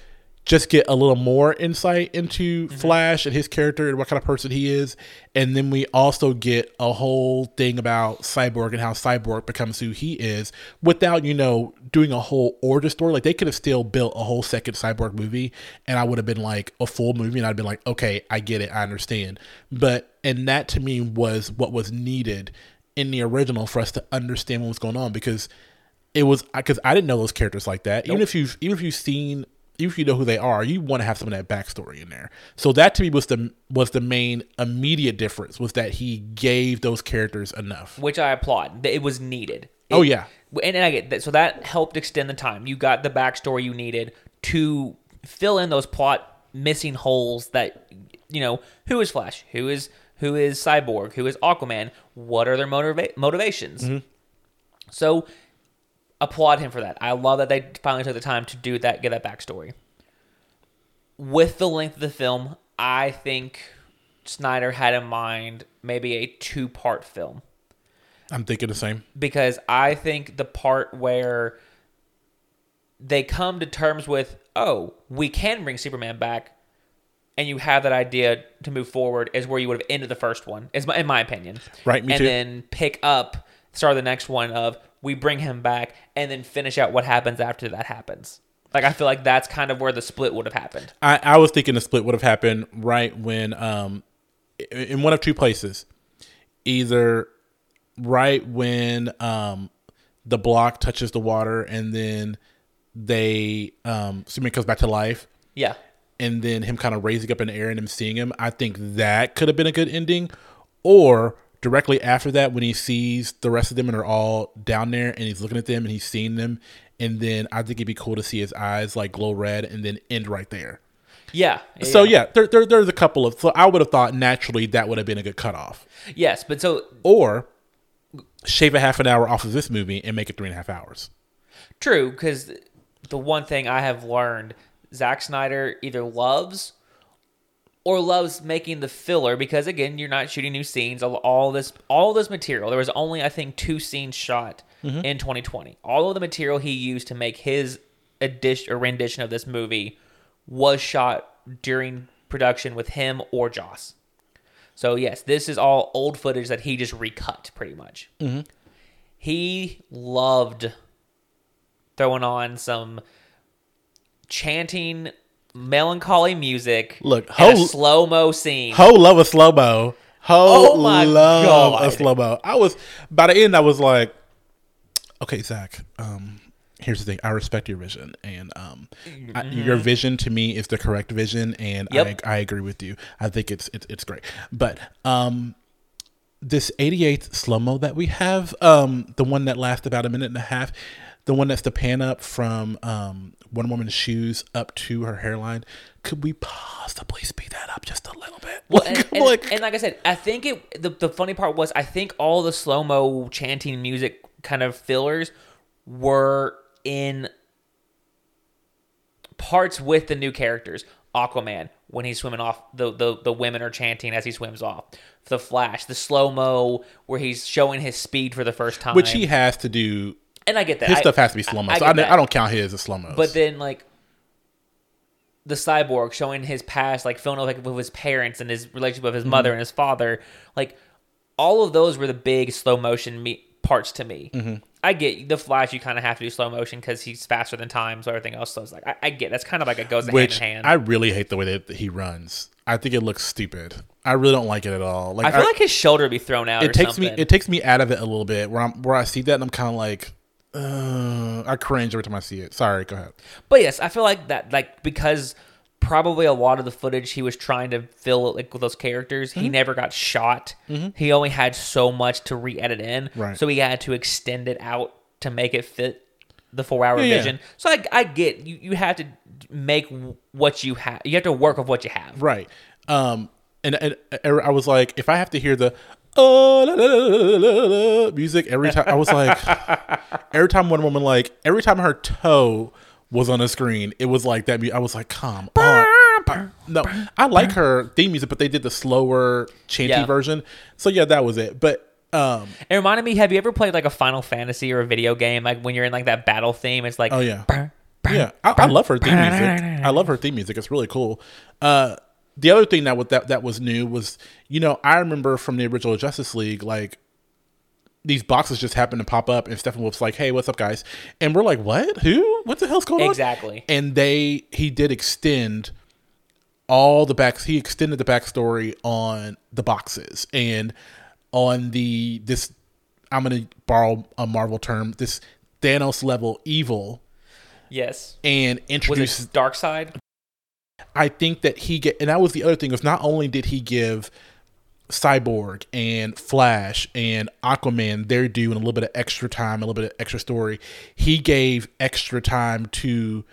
just get a little more insight into mm-hmm. Flash and his character and what kind of person he is, and then we also get a whole thing about Cyborg and how Cyborg becomes who he is without you know doing a whole origin story. Like they could have still built a whole second Cyborg movie, and I would have been like a full movie, and I'd been like, okay, I get it, I understand. But and that to me was what was needed in the original for us to understand what was going on because it was because I didn't know those characters like that. Even if you've even if you've seen even if you know who they are, you want to have some of that backstory in there. So that to me was the was the main immediate difference was that he gave those characters enough. which I applaud. It was needed. Oh, yeah. and, and I get that. So that helped extend the time. You got the backstory you needed to fill in those plot missing holes. That you know, who is Flash? Who is who is Cyborg? Who is Aquaman? What are their motiva- motivations? Mm-hmm. So applaud him for that. I love that they finally took the time to do that, get that backstory. With the length of the film, I think Snyder had in mind maybe a two part film I'm thinking the same. because I think the part where they come to terms with, oh, we can bring Superman back, and you have that idea to move forward, is where you would have ended the first one, is my, in my opinion. Right, me and too. then pick up, start the next one of we bring him back, and then finish out what happens after that happens. Like I feel like that's kind of where the split would have happened. I, I was thinking the split would have happened right when um in- one of two places. Either right when um the block touches the water and then they um Superman comes back to life Yeah. and then him kind of raising up in the air and him seeing him. I think that could have been a good ending. Or directly after that, when he sees the rest of them and they're all down there and he's looking at them and he's seeing them. And then I think it'd be cool to see his eyes like glow red and then end right there. Yeah. So yeah, there, there, there's a couple of. So I would have thought naturally that would have been a good cutoff. Yes, but so Or shave a half an hour off of this movie and make it three and a half hours. True, because the one thing I have learned, Zack Snyder either loves or loves making the filler because again, you're not shooting new scenes. All, all this, all this material. There was only I think two scenes shot mm-hmm. in 2020. All of the material he used to make his edition or rendition of this movie was shot during production with him or Joss. So yes, this is all old footage that he just recut pretty much. Mm-hmm. He loved throwing on some chanting melancholy music. Look, ho- slow mo scene. Ho love a slow mo. Ho Oh my love God. a slow mo. I was by the end. I was like, okay, Zack. Um, here's the thing. I respect your vision, and um, I, your vision to me is the correct vision, and Mm-hmm. Yep. I I agree with you. I think it's it's it's great. But um, this 88th slow mo that we have, um, the one that lasts about a minute and a half, the one that's the pan up from um Wonder Woman's shoes up to her hairline. Could we possibly speed that up just a little bit? Well, Like- and, and, like- and like I said, I think it. The, the funny part was, I think all the slow mo chanting music kind of fillers were in parts with the new characters. Aquaman when he's swimming off, the the, the women are chanting as he swims off. The Flash, the slow mo where he's showing his speed for the first time. which he has to do. And I get that His I- stuff has to be slow mo. I So I. I don't count his as slow mo. But then like the cyborg showing his past, like filming like with his parents and his relationship with his Mm-hmm. mother and his father, like all of those were the big slow motion me- parts to me. Mm-hmm. I get the Flash. You kind of have to do slow motion because he's faster than time, so everything else slows. Like I, I get that's kind of like it goes which hand in hand. I really hate the way that he runs. I think it looks stupid. I really don't like it at all. Like I feel like his shoulder would be thrown out. it takes something. me it takes me out of it a little bit where I'm where I see that and I'm kind of like uh, I cringe every time I see it. Sorry, go ahead. But yes, I feel like that, like because probably a lot of the footage he was trying to fill like with those characters, Mm-hmm. he never got shot. He only had so much to re-edit in, Right. so he had to extend it out to make it fit the four hour Yeah, yeah. vision. So I, I get you. You have to make what you have. You have to work with what you have. Right. Um, and, and I was like, if I have to hear the oh la, la, la, music every time, I was like, every time one woman like every time her toe was on the screen, it was like that. I was like, come on. No, I like her theme music, but they did the slower chanty Yeah. version. So yeah, that was it. But um, It reminded me. Have you ever played like a Final Fantasy or a video game? Like when you're in like that battle theme, it's like oh yeah, yeah, I, I love her theme music. I love her theme music. It's really cool. Uh, the other thing that was that that was new was, you know, I remember from the original Justice League, like these boxes just happened to pop up, and Stephen Steppenwolf's like, "Hey, what's up, guys?" And we're like, "What? Who? What the hell's going on?" Exactly. And they he did extend all the backs. He extended the backstory on the boxes and on the this. I'm gonna borrow a Marvel term. This Thanos level evil yes. and Was introduce it Darkseid? I think that he get and that was the other thing was not only did he give Cyborg and Flash and Aquaman their due and a little bit of extra time, a little bit of extra story, he gave extra time to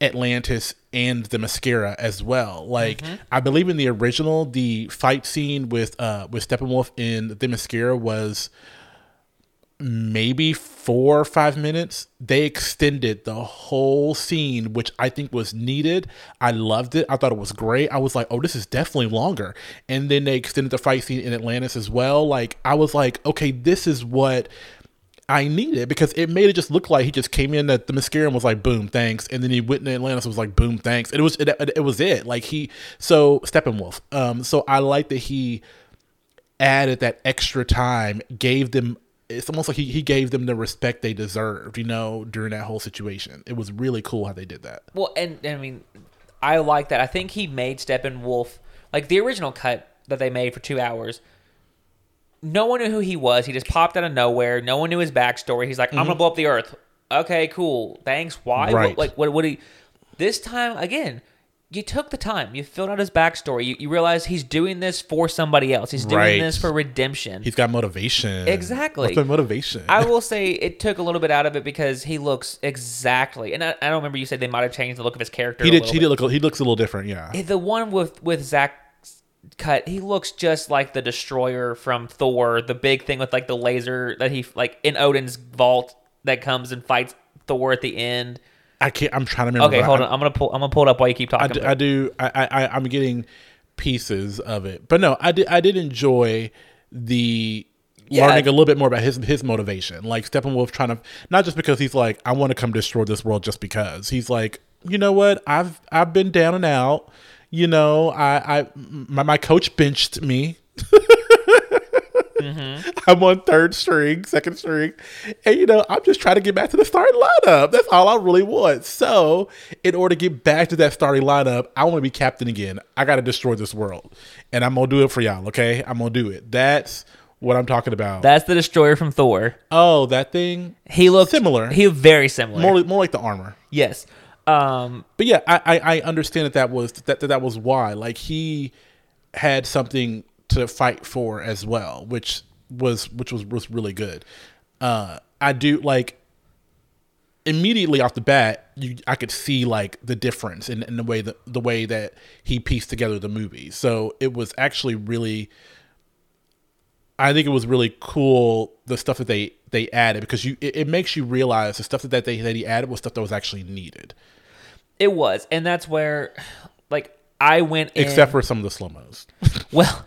Atlantis and Themyscira as well. Like I believe in the original, the fight scene with uh with Steppenwolf in Themyscira was maybe four or five minutes. They extended the whole scene, which I think was needed. I loved it. I thought it was great. I was like, oh, this is definitely longer. And then they extended the fight scene in Atlantis as well. Like, I was like, okay, this is what. I needed because it made it just look like he just came in at Themyscira was like, "Boom, thanks," and then he went in Atlantis and was like, "Boom, thanks." And it was it, it was it. Like he so Steppenwolf. Um, so I like that he added that extra time, gave them it's almost like he, he gave them the respect they deserved, you know, during that whole situation. It was really cool how they did that. Well, and, and I mean, I like that. I think he made Steppenwolf like the original cut that they made for two hours. No one knew who he was. He just popped out of nowhere. No one knew his backstory. He's like, "I'm gonna blow up the Earth." Okay, cool. Thanks. Why? Mm-hmm. Right. What, like, what? What? He, this time again, you took the time. You filled out his backstory. You, you realize he's doing this for somebody else. He's doing Right. this for redemption. He's got motivation. Exactly. What's the motivation? I will say it took a little bit out of it because he looks exactly, and I, I don't remember you said they might have changed the look of his character. he a did little he bit. did look he looks a little different, yeah. Eh, the one with with Zack cut, he looks just like the destroyer from Thor, the big thing with like the laser that he like in Odin's vault that comes and fights Thor at the end. I can't I'm trying to remember. Okay, hold I, on. I'm gonna pull. I'm gonna pull it up while you keep I talking. do, about I do I, I I'm getting pieces of it. But no, I did I did enjoy the Yeah. learning a little bit more about his his motivation. Like Steppenwolf trying to not just because he's like, I want to come destroy this world just because. He's like, you know what? I've I've been down and out. You know, I I my, my coach benched me. I'm on third string, second string, and you know I'm just trying to get back to the starting lineup. That's all I really want. So, in order to get back to that starting lineup, I want to be captain again. I got to destroy this world, and I'm gonna do it for y'all. Okay, I'm gonna do it. That's what I'm talking about. That's the destroyer from Thor. oh, that thing. He looked Similar. He very similar. More, more like the armor. yes. Um. But yeah, I, I, I understand that that was that, that that was why. Like he had something to fight for as well, which was which was was really good. Uh, I do like immediately off the bat, you I could see like the difference in, in the way that the way that he pieced together the movie. So it was actually really I think it was really cool the stuff that they they added because you it, it makes you realize the stuff that they that he added was stuff that was actually needed. It was, and that's where, like, I went in, except for some of the slow mos. well,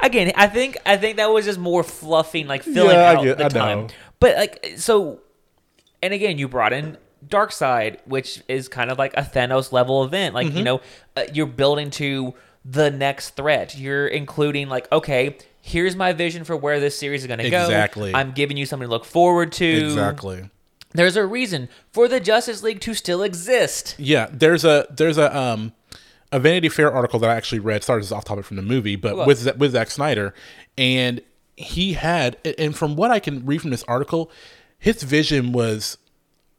again, I think I think that was just more fluffing, like filling Yeah, I out get- the I time. know. But like, so, and again, you brought in Darkseid, which is kind of like a Thanos level event. Like, Mm-hmm. you know, uh, you're building to the next threat. You're including like, okay, here's my vision for where this series is going to go. Exactly. I'm giving you something to look forward to. Exactly. There's a reason for the Justice League to still exist. Yeah, there's a there's a um a Vanity Fair article that I actually read. Sorry, this is off topic from the movie, but What? with with Zack Snyder, and he had, and from what I can read from this article, his vision was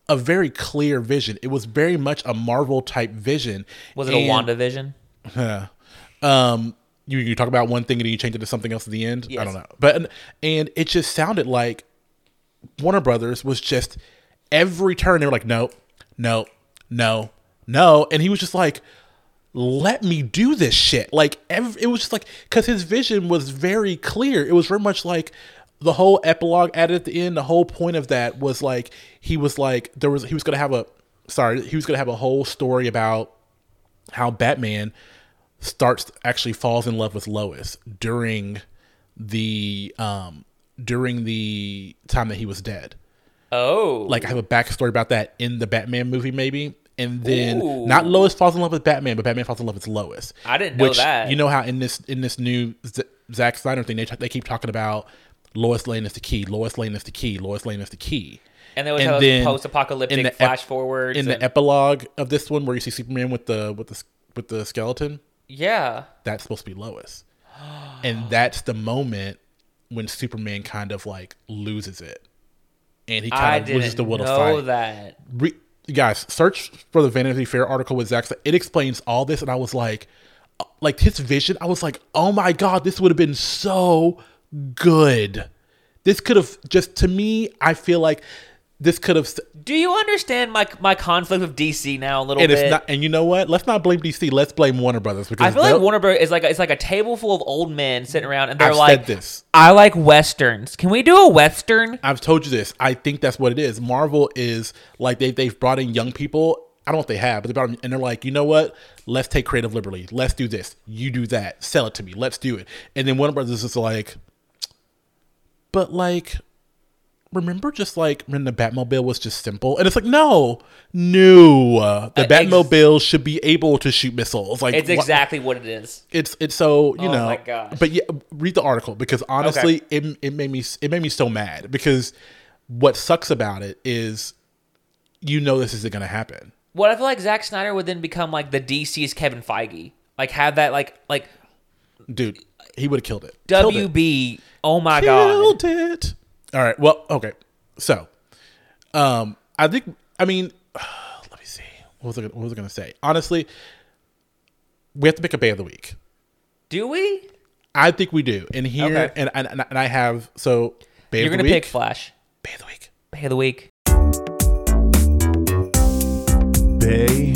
a very clear vision. It was very much a Marvel type vision. Was it a And- WandaVision? um you you talk about one thing and then you change it to something else at the end. I don't know, but and it just sounded like Warner Brothers was just every turn they were like, no, no, no, no, and he was just like, let me do this shit. Like every, it was just like because his vision was very clear. It was very much like the whole epilogue added at the end. The whole point of that was like he was like there was he was gonna have a sorry he was gonna have a whole story about how Batman starts actually falls in love with Lois during the um during the time that he was dead. Oh, Like I have a backstory about that in the Batman movie, maybe. And then Ooh. not Lois falls in love with Batman, but Batman falls in love with Lois. I didn't know that. You know how in this in this new Z- Zack Snyder thing, they they keep talking about Lois Lane is the key. Lois Lane is the key. Lois Lane is the key. and they always and then post-apocalyptic in the ep- flash forwards. In the epilogue of this one, where you see Superman with the with the with the skeleton, yeah, that's supposed to be Lois, and that's the moment when Superman kind of like loses it, and he I kind of loses the will to know fight. that. Re- guys, search for the Vanity Fair article with. Snyder. It explains all this, and I was like, like his vision. I was like, oh my god, this would have been so good. This could have just to me. I feel like this could have. St- Do you understand my my conflict with DC now a little And bit? it's not. And you know what? Let's not blame DC. Let's blame Warner Brothers because I feel like Warner Bros. is like it's like a table full of old men sitting around, and they're I've like, said this. "I like westerns. Can we do a western?" I've told you this. I think that's what it is. Marvel is like they they've brought in young people. I don't know if they have, but they brought them, and they're like, you know what? Let's take creative liberty. Let's do this. You do that. Sell it to me. Let's do it. And then Warner Brothers is like, but like, remember just like when the Batmobile was just simple, and it's like, no, no, the Uh, ex- Batmobile should be able to shoot missiles. Like It's exactly what it is. it's it's so you Oh know my gosh. but yeah read the article because honestly it, it made me it made me so mad because what sucks about it is you know this isn't going to happen What I feel like Zack Snyder would then become like the DC's Kevin Feige, like have that like like dude he would have killed it Killed it. WB. Oh my god! killed it all right well okay so um i think i mean let me see what was i, gonna- what was I gonna say honestly we have to pick a bay of the week Do we? i think we do and here Okay. and, and and i have so bay You're of the gonna week pick Flash. bay of the week Bay of the week. Bay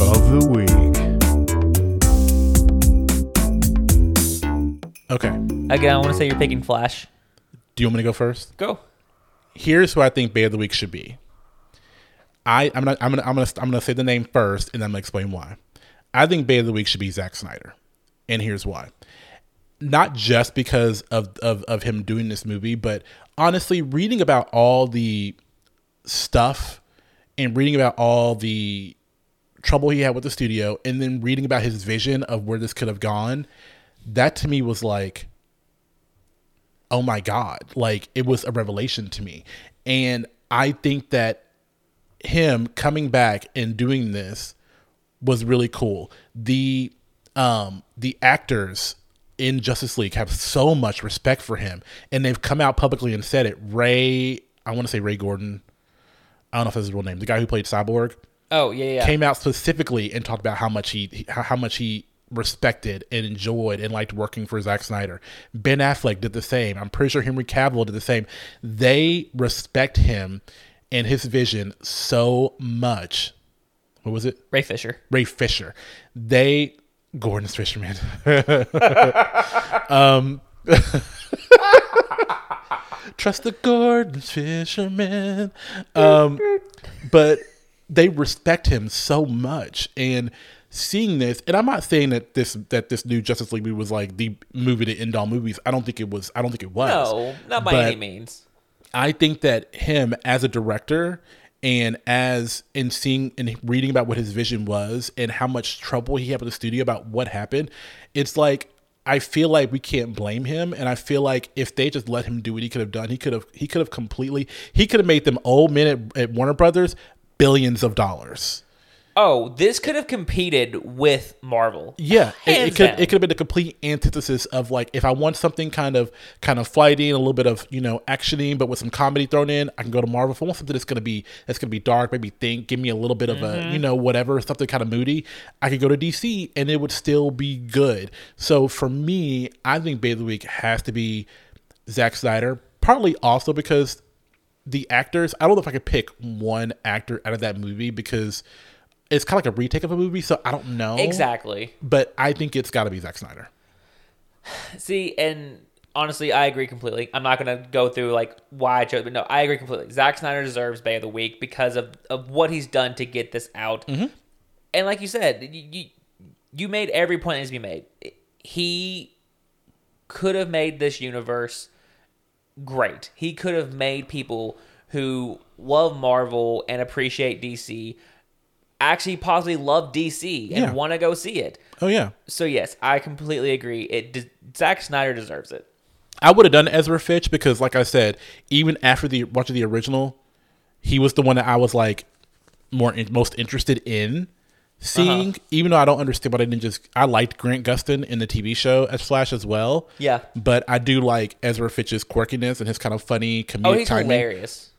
of the Week. okay Again, I want to say you're picking Flash. Do you want me to go first Go. here's who I think Bay of the Week should be. I I'm gonna I'm gonna I'm gonna I'm gonna say the name first, and then I'm gonna explain why. I think Bay of the Week should be Zack Snyder, and here's why. Not just because of of of him doing this movie, but honestly, reading about all the stuff and reading about all the trouble he had with the studio, and then reading about his vision of where this could have gone, that to me was like oh my god like it was a revelation to me. And i think that him coming back and doing this was really cool. The um the actors in justice league have so much respect for him and they've come out publicly and said it. Ray i want to say ray gordon. I don't know if that's his real name. The guy who played cyborg Oh yeah, yeah. came out specifically and talked about how much he how how much he respected and enjoyed and liked working for Zack Snyder. Ben Affleck did the same. I'm pretty sure Henry Cavill did the same. They respect him and his vision so much. What was it? Ray Fisher. Ray Fisher. They Gordon's Fisherman. um Trust the Gordon's Fisherman. Um but they respect him so much and seeing this and i'm not saying that this that this new justice league movie was like the movie to end all movies i don't think it was i don't think it was No, not by But any means. I think that him as a director and as in seeing and reading about what his vision was and how much trouble he had with the studio about what happened, it's like I feel like we can't blame him and I feel like if they just let him do what he could have done, he could have he could have completely he could have made them old men at, at Warner Brothers billions of dollars. Oh, this could have competed with Marvel. Yeah, it, it could down. it could have been the complete antithesis of like if I want something kind of kind of fighting, a little bit of you know actioning, but with some comedy thrown in, I can go to Marvel. If I want something that's gonna be that's gonna be dark, maybe think, give me a little bit of Mm-hmm. a you know whatever something kind of moody, I could go to DC and it would still be good. So for me, I think Bay of the Week has to be Zack Snyder, partly also because the actors, I don't know if I could pick one actor out of that movie because it's kind of like a retake of a movie, so I don't know Exactly. But I think it's got to be Zack Snyder. See, and honestly, I agree completely. I'm not gonna go through like why I chose, but no, I agree completely. Zack Snyder deserves Bay of the Week because of, of what he's done to get this out. Mm-hmm. And like you said, you, you you made every point that needs to be made. He could have made this universe great. He could have made people who love Marvel and appreciate DC actually possibly love DC and Yeah. want to go see it. Oh yeah, So yes, I completely agree. It de- Zack Snyder deserves it. I would have done Ezra Fitch because, like I said, even after the watching the original, he was the one that I was like more in, most interested in seeing. Uh-huh. Even though I don't understand why they didn't just. I liked Grant Gustin in the TV show as Flash as well. Yeah. but I do like Ezra Fitch's quirkiness and his kind of funny oh, comedic Oh, he's timing. hilarious.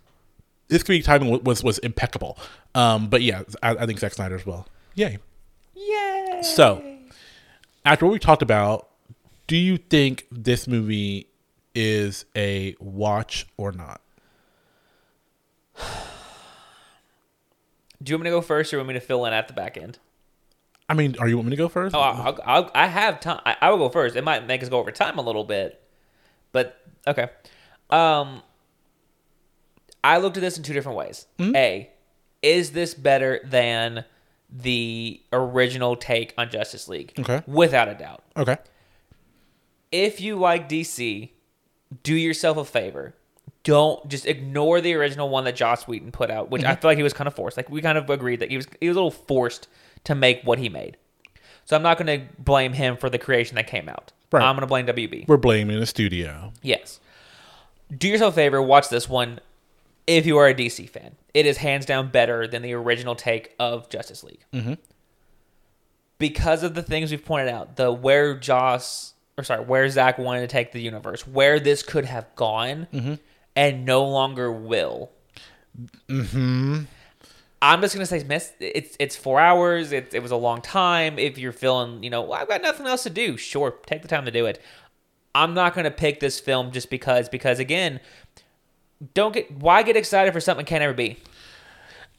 His comedic timing wa- was was impeccable. Um, but yeah, I, I think Zack Snyder as well. Yay! Yay! So, after what we talked about, do you think this movie is a watch or not? Do you want me to go first, or you want me to fill in at the back end? I mean, are you want me to go first? Oh, I'll, I'll, I have time. I, I will go first. It might make us go over time a little bit, but okay. Um, I looked at this in two different ways. Hmm? A, is this better than the original take on Justice League? Okay. without a doubt. okay. if you like DC, do yourself a favor. Don't just ignore the original one that Joss Whedon put out, which I mm-hmm. feel like he was kind of forced. Like we kind of agreed that he was he was a little forced to make what he made. So I'm not going to blame him for the creation that came out. Right. I'm going to blame WB. We're blaming the studio. Yes. Do yourself a favor, watch this one if you are a DC fan. It is hands down better than the original take of Justice League. Mm-hmm. Because of the things we've pointed out, the where Joss, or sorry, where Zack wanted to take the universe, where this could have gone and no longer will. Mm-hmm. I'm just gonna say, miss. It's it's four hours. It, it was a long time. If you're feeling, you know, well, I've got nothing else to do. Sure, take the time to do it. I'm not gonna pick this film just because. Because again, don't get why get excited for something can't ever be.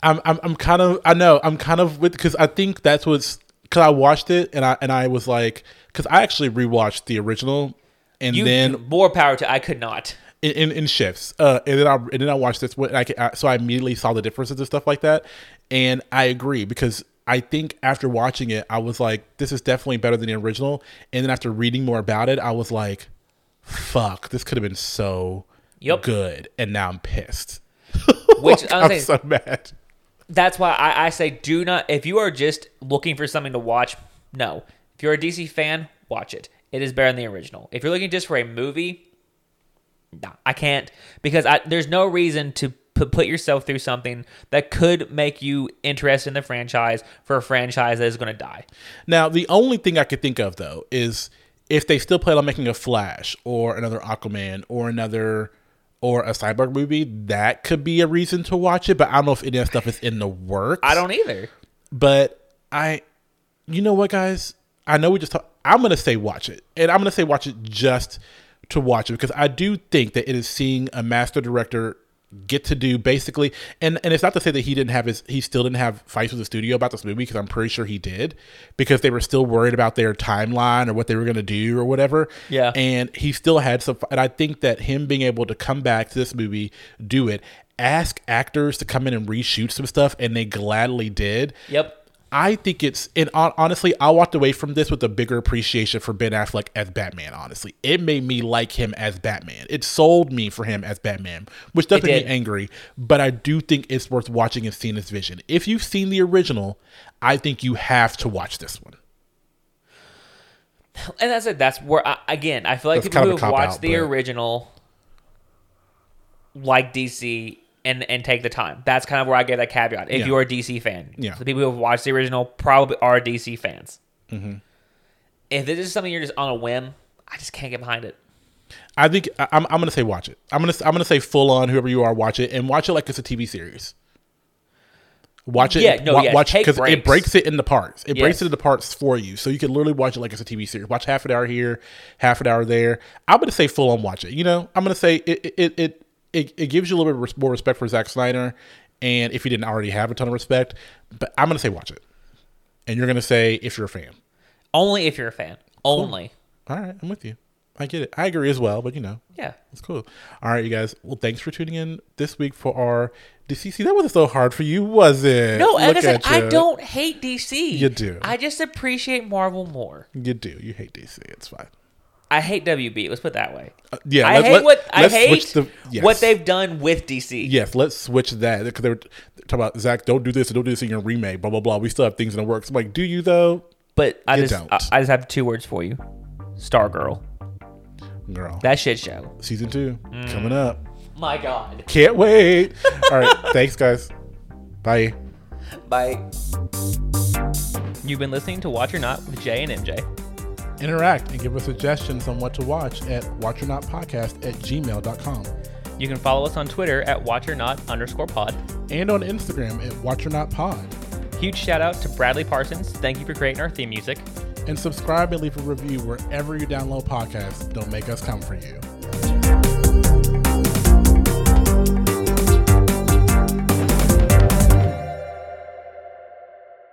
I'm I'm, I'm kind of I know I'm kind of with because I think that's what's because I watched it and I and I was like because I actually rewatched the original and You then more power to. I could not. in, in, in shifts. Uh, and then I and then I watched this one. I, I so I immediately saw the differences and stuff like that. And I agree because I think after watching it, I was like, this is definitely better than the original. And then after reading more about it, I was like, fuck, this could have been so Yep. good. And now I'm pissed. Which Like, I'm saying, so mad. that's why I, I say do not. If you are just looking for something to watch, no. If you're a DC fan, watch it. It is better than the original. If you're looking just for a movie, no, I can't because I, there's no reason to put yourself through something that could make you interested in the franchise for a franchise that is going to die. Now, the only thing I could think of though is if they still plan on making a Flash or another Aquaman or another or a Cyborg movie, that could be a reason to watch it. But I don't know if any of that stuff is in the works. I don't either. But I, you know what, guys? I know we just. Talk, I'm gonna say watch it, and I'm gonna say watch it just to watch it because I do think that it is seeing a master director get to do basically, and and it's not to say that he didn't have his, he still didn't have fights with the studio about this movie because I'm pretty sure he did because they were still worried about their timeline or what they were gonna do or whatever. Yeah. and he still had some, and I think that him being able to come back to this movie, do it. Ask actors to come in and reshoot some stuff, and they gladly did. Yep. I think it's and honestly, I walked away from this with a bigger appreciation for Ben Affleck as Batman. Honestly, it made me like him as Batman. It sold me for him as Batman, which doesn't make me angry. But I do think it's worth watching and seeing his vision. If you've seen the original, I think you have to watch this one. And that's it. That's where I, again I feel like That's people who have watched the but- original like DC and and take the time. That's kind of where I give that caveat. If Yeah. you're a DC fan, Yeah. the people who have watched the original probably are DC fans. Mm-hmm. If this is something you're just on a whim, I just can't get behind it. I think I- I'm, I'm gonna say watch it. I'm gonna I'm gonna say full on whoever you are watch it and watch it like it's a TV series. Watch it, Yeah, no, wa- yeah, watch because it breaks. it into parts. It breaks it into parts for you, so you can literally watch it like it's a TV series. Watch half an hour here, half an hour there. I'm gonna say full on watch it. You know, I'm gonna say it it it it, it gives you a little bit more respect for Zack Snyder, and if you didn't already have a ton of respect, but I'm gonna say watch it, and you're gonna say if you're a fan. Only if you're a fan. Only. All right, I'm with you. I get it. I agree as well, but you know, Yeah. it's cool. All right, you guys. Well, thanks for tuning in this week for our DCC. That wasn't so hard for you, was it? No, like I said, I don't hate DC. You do. I just appreciate Marvel more. You do. You hate DC. It's fine. I hate WB. Let's put it that way. Uh, yeah, I let- hate let- what I hate the- yes. what they've done with DC. Yes, let's switch that because they were talking about Zack. Don't do this don't do this in your remake. Blah blah blah. We still have things in the works. I'm like, do you though, But I You just don't. I, I just have two words for you. Stargirl. girl? That shit show. Season two Mm. coming up. My God. Can't wait. All right, thanks guys. Bye. Bye. You've been listening to Watch or Not with Jay and MJ. Interact and give us suggestions on what to watch at watchornotpodcast at gmail.com You can follow us on Twitter at Watch or Not underscore pod. and on Instagram at watchornotpod. Huge shout out to Bradley Parsons. Thank you for creating our theme music. And subscribe and leave a review wherever you download podcasts. Don't make us come for you.